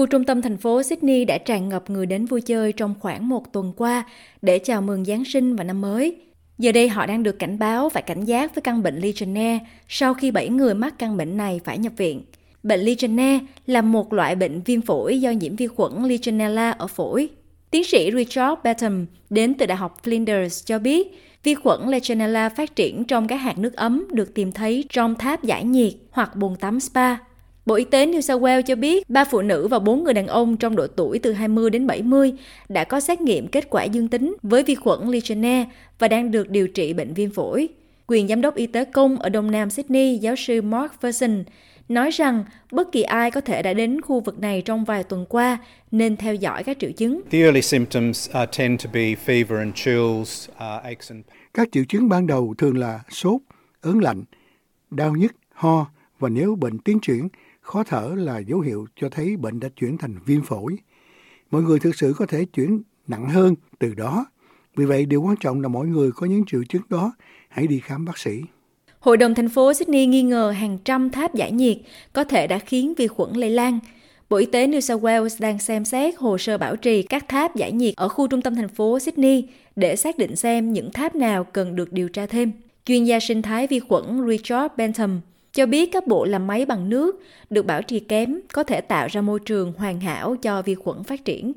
Khu trung tâm thành phố Sydney đã tràn ngập người đến vui chơi trong khoảng một tuần qua để chào mừng Giáng sinh và năm mới. Giờ đây họ đang được cảnh báo và cảnh giác với căn bệnh Legionnaire sau khi 7 người mắc căn bệnh này phải nhập viện. Bệnh Legionnaire là một loại bệnh viêm phổi do nhiễm vi khuẩn Legionella ở phổi. Tiến sĩ Richard Bentham đến từ Đại học Flinders cho biết, vi khuẩn Legionella phát triển trong các hạt nước ấm được tìm thấy trong tháp giải nhiệt hoặc bồn tắm spa. Bộ Y tế New South Wales cho biết ba phụ nữ và bốn người đàn ông trong độ tuổi từ 20 đến 70 đã có xét nghiệm kết quả dương tính với vi khuẩn Legionnaire và đang được điều trị bệnh viêm phổi. Quyền giám đốc y tế công ở Đông Nam Sydney, giáo sư Mark Ferguson, nói rằng bất kỳ ai có thể đã đến khu vực này trong vài tuần qua nên theo dõi các triệu chứng. Các triệu chứng ban đầu thường là sốt, ớn lạnh, đau nhức, ho và nếu bệnh tiến triển, khó thở là dấu hiệu cho thấy bệnh đã chuyển thành viêm phổi. Mọi người thực sự có thể chuyển nặng hơn từ đó. Vì vậy, điều quan trọng là mỗi người có những triệu chứng đó, hãy đi khám bác sĩ. Hội đồng thành phố Sydney nghi ngờ hàng trăm tháp giải nhiệt có thể đã khiến vi khuẩn lây lan. Bộ Y tế New South Wales đang xem xét hồ sơ bảo trì các tháp giải nhiệt ở khu trung tâm thành phố Sydney để xác định xem những tháp nào cần được điều tra thêm. Chuyên gia sinh thái vi khuẩn Richard Bentham cho biết các bộ làm máy bằng nước được bảo trì kém có thể tạo ra môi trường hoàn hảo cho vi khuẩn phát triển.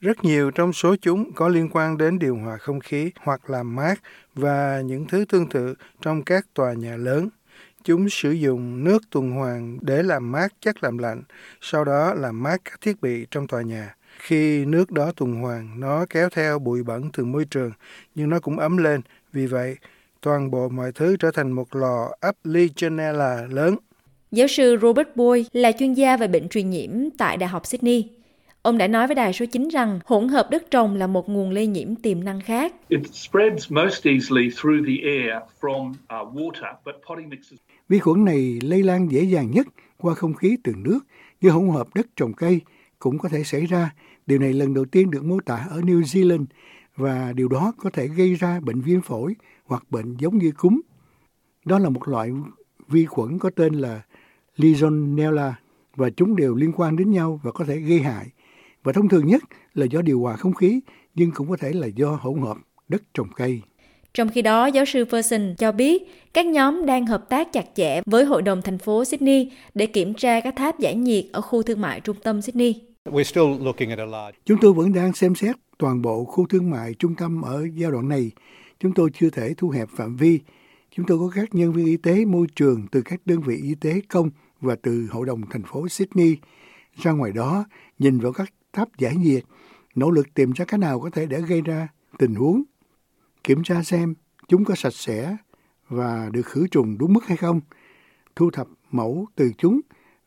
Rất nhiều trong số chúng có liên quan đến điều hòa không khí hoặc làm mát và những thứ tương tự trong các tòa nhà lớn. Chúng sử dụng nước tuần hoàn để làm mát chất làm lạnh, sau đó làm mát các thiết bị trong tòa nhà. Khi nước đó tuần hoàn, nó kéo theo bụi bẩn từ môi trường, nhưng nó cũng ấm lên. Vì vậy, toàn bộ mọi thứ trở thành một lò ấp Legionella lớn. Giáo sư Robert Boyd là chuyên gia về bệnh truyền nhiễm tại Đại học Sydney. Ông đã nói với đài số 9 rằng hỗn hợp đất trồng là một nguồn lây nhiễm tiềm năng khác. Vi khuẩn này lây lan dễ dàng nhất qua không khí từ nước, như hỗn hợp đất trồng cây cũng có thể xảy ra. Điều này lần đầu tiên được mô tả ở New Zealand và điều đó có thể gây ra bệnh viêm phổi hoặc bệnh giống như cúm. Đó là một loại vi khuẩn có tên là Legionella và chúng đều liên quan đến nhau và có thể gây hại. Và thông thường nhất là do điều hòa không khí, nhưng cũng có thể là do hỗn hợp đất trồng cây. Trong khi đó, giáo sư Ferguson cho biết các nhóm đang hợp tác chặt chẽ với Hội đồng thành phố Sydney để kiểm tra các tháp giải nhiệt ở khu thương mại trung tâm Sydney. Chúng tôi vẫn đang xem xét toàn bộ khu thương mại trung tâm ở giai đoạn này. Chúng tôi chưa thể thu hẹp phạm vi. Chúng tôi có các nhân viên y tế môi trường từ các đơn vị y tế công và từ Hội đồng thành phố Sydney ra ngoài đó nhìn vào các tháp giải nhiệt, nỗ lực tìm ra cái nào có thể để gây ra tình huống, kiểm tra xem chúng có sạch sẽ và được khử trùng đúng mức hay không, thu thập mẫu từ chúng,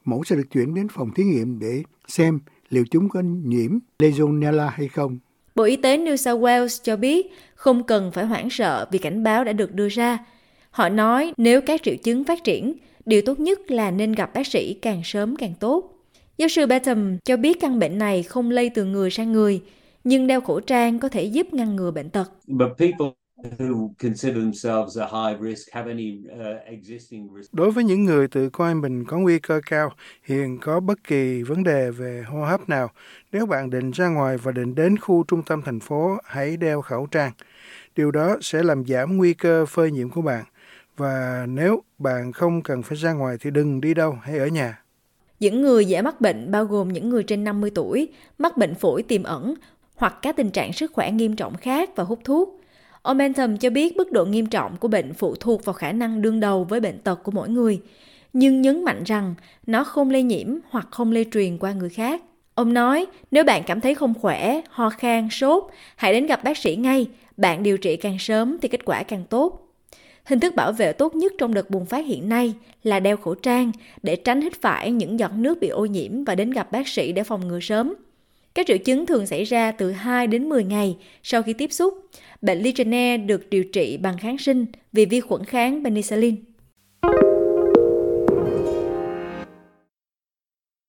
mẫu sẽ được chuyển đến phòng thí nghiệm để xem liệu chúng có nhiễm Legionella hay không. Bộ Y tế New South Wales cho biết không cần phải hoảng sợ vì cảnh báo đã được đưa ra. Họ nói nếu các triệu chứng phát triển, điều tốt nhất là nên gặp bác sĩ càng sớm càng tốt. Giáo sư Bentham cho biết căn bệnh này không lây từ người sang người, nhưng đeo khẩu trang có thể giúp ngăn ngừa bệnh tật. Đối với những người tự coi mình có nguy cơ cao, hiện có bất kỳ vấn đề về hô hấp nào, nếu bạn định ra ngoài và định đến khu trung tâm thành phố, hãy đeo khẩu trang. Điều đó sẽ làm giảm nguy cơ phơi nhiễm của bạn. Và nếu bạn không cần phải ra ngoài thì đừng đi đâu, hãy ở nhà. Những người dễ mắc bệnh bao gồm những người trên 50 tuổi, mắc bệnh phổi tiềm ẩn hoặc các tình trạng sức khỏe nghiêm trọng khác và hút thuốc. Ông Bentham cho biết mức độ nghiêm trọng của bệnh phụ thuộc vào khả năng đương đầu với bệnh tật của mỗi người, nhưng nhấn mạnh rằng nó không lây nhiễm hoặc không lây truyền qua người khác. Ông nói, nếu bạn cảm thấy không khỏe, ho khan, sốt, hãy đến gặp bác sĩ ngay. Bạn điều trị càng sớm thì kết quả càng tốt. Hình thức bảo vệ tốt nhất trong đợt bùng phát hiện nay là đeo khẩu trang để tránh hít phải những giọt nước bị ô nhiễm và đến gặp bác sĩ để phòng ngừa sớm. Các triệu chứng thường xảy ra từ 2 đến 10 ngày sau khi tiếp xúc. Bệnh Legionnaire được điều trị bằng kháng sinh vì vi khuẩn kháng penicillin.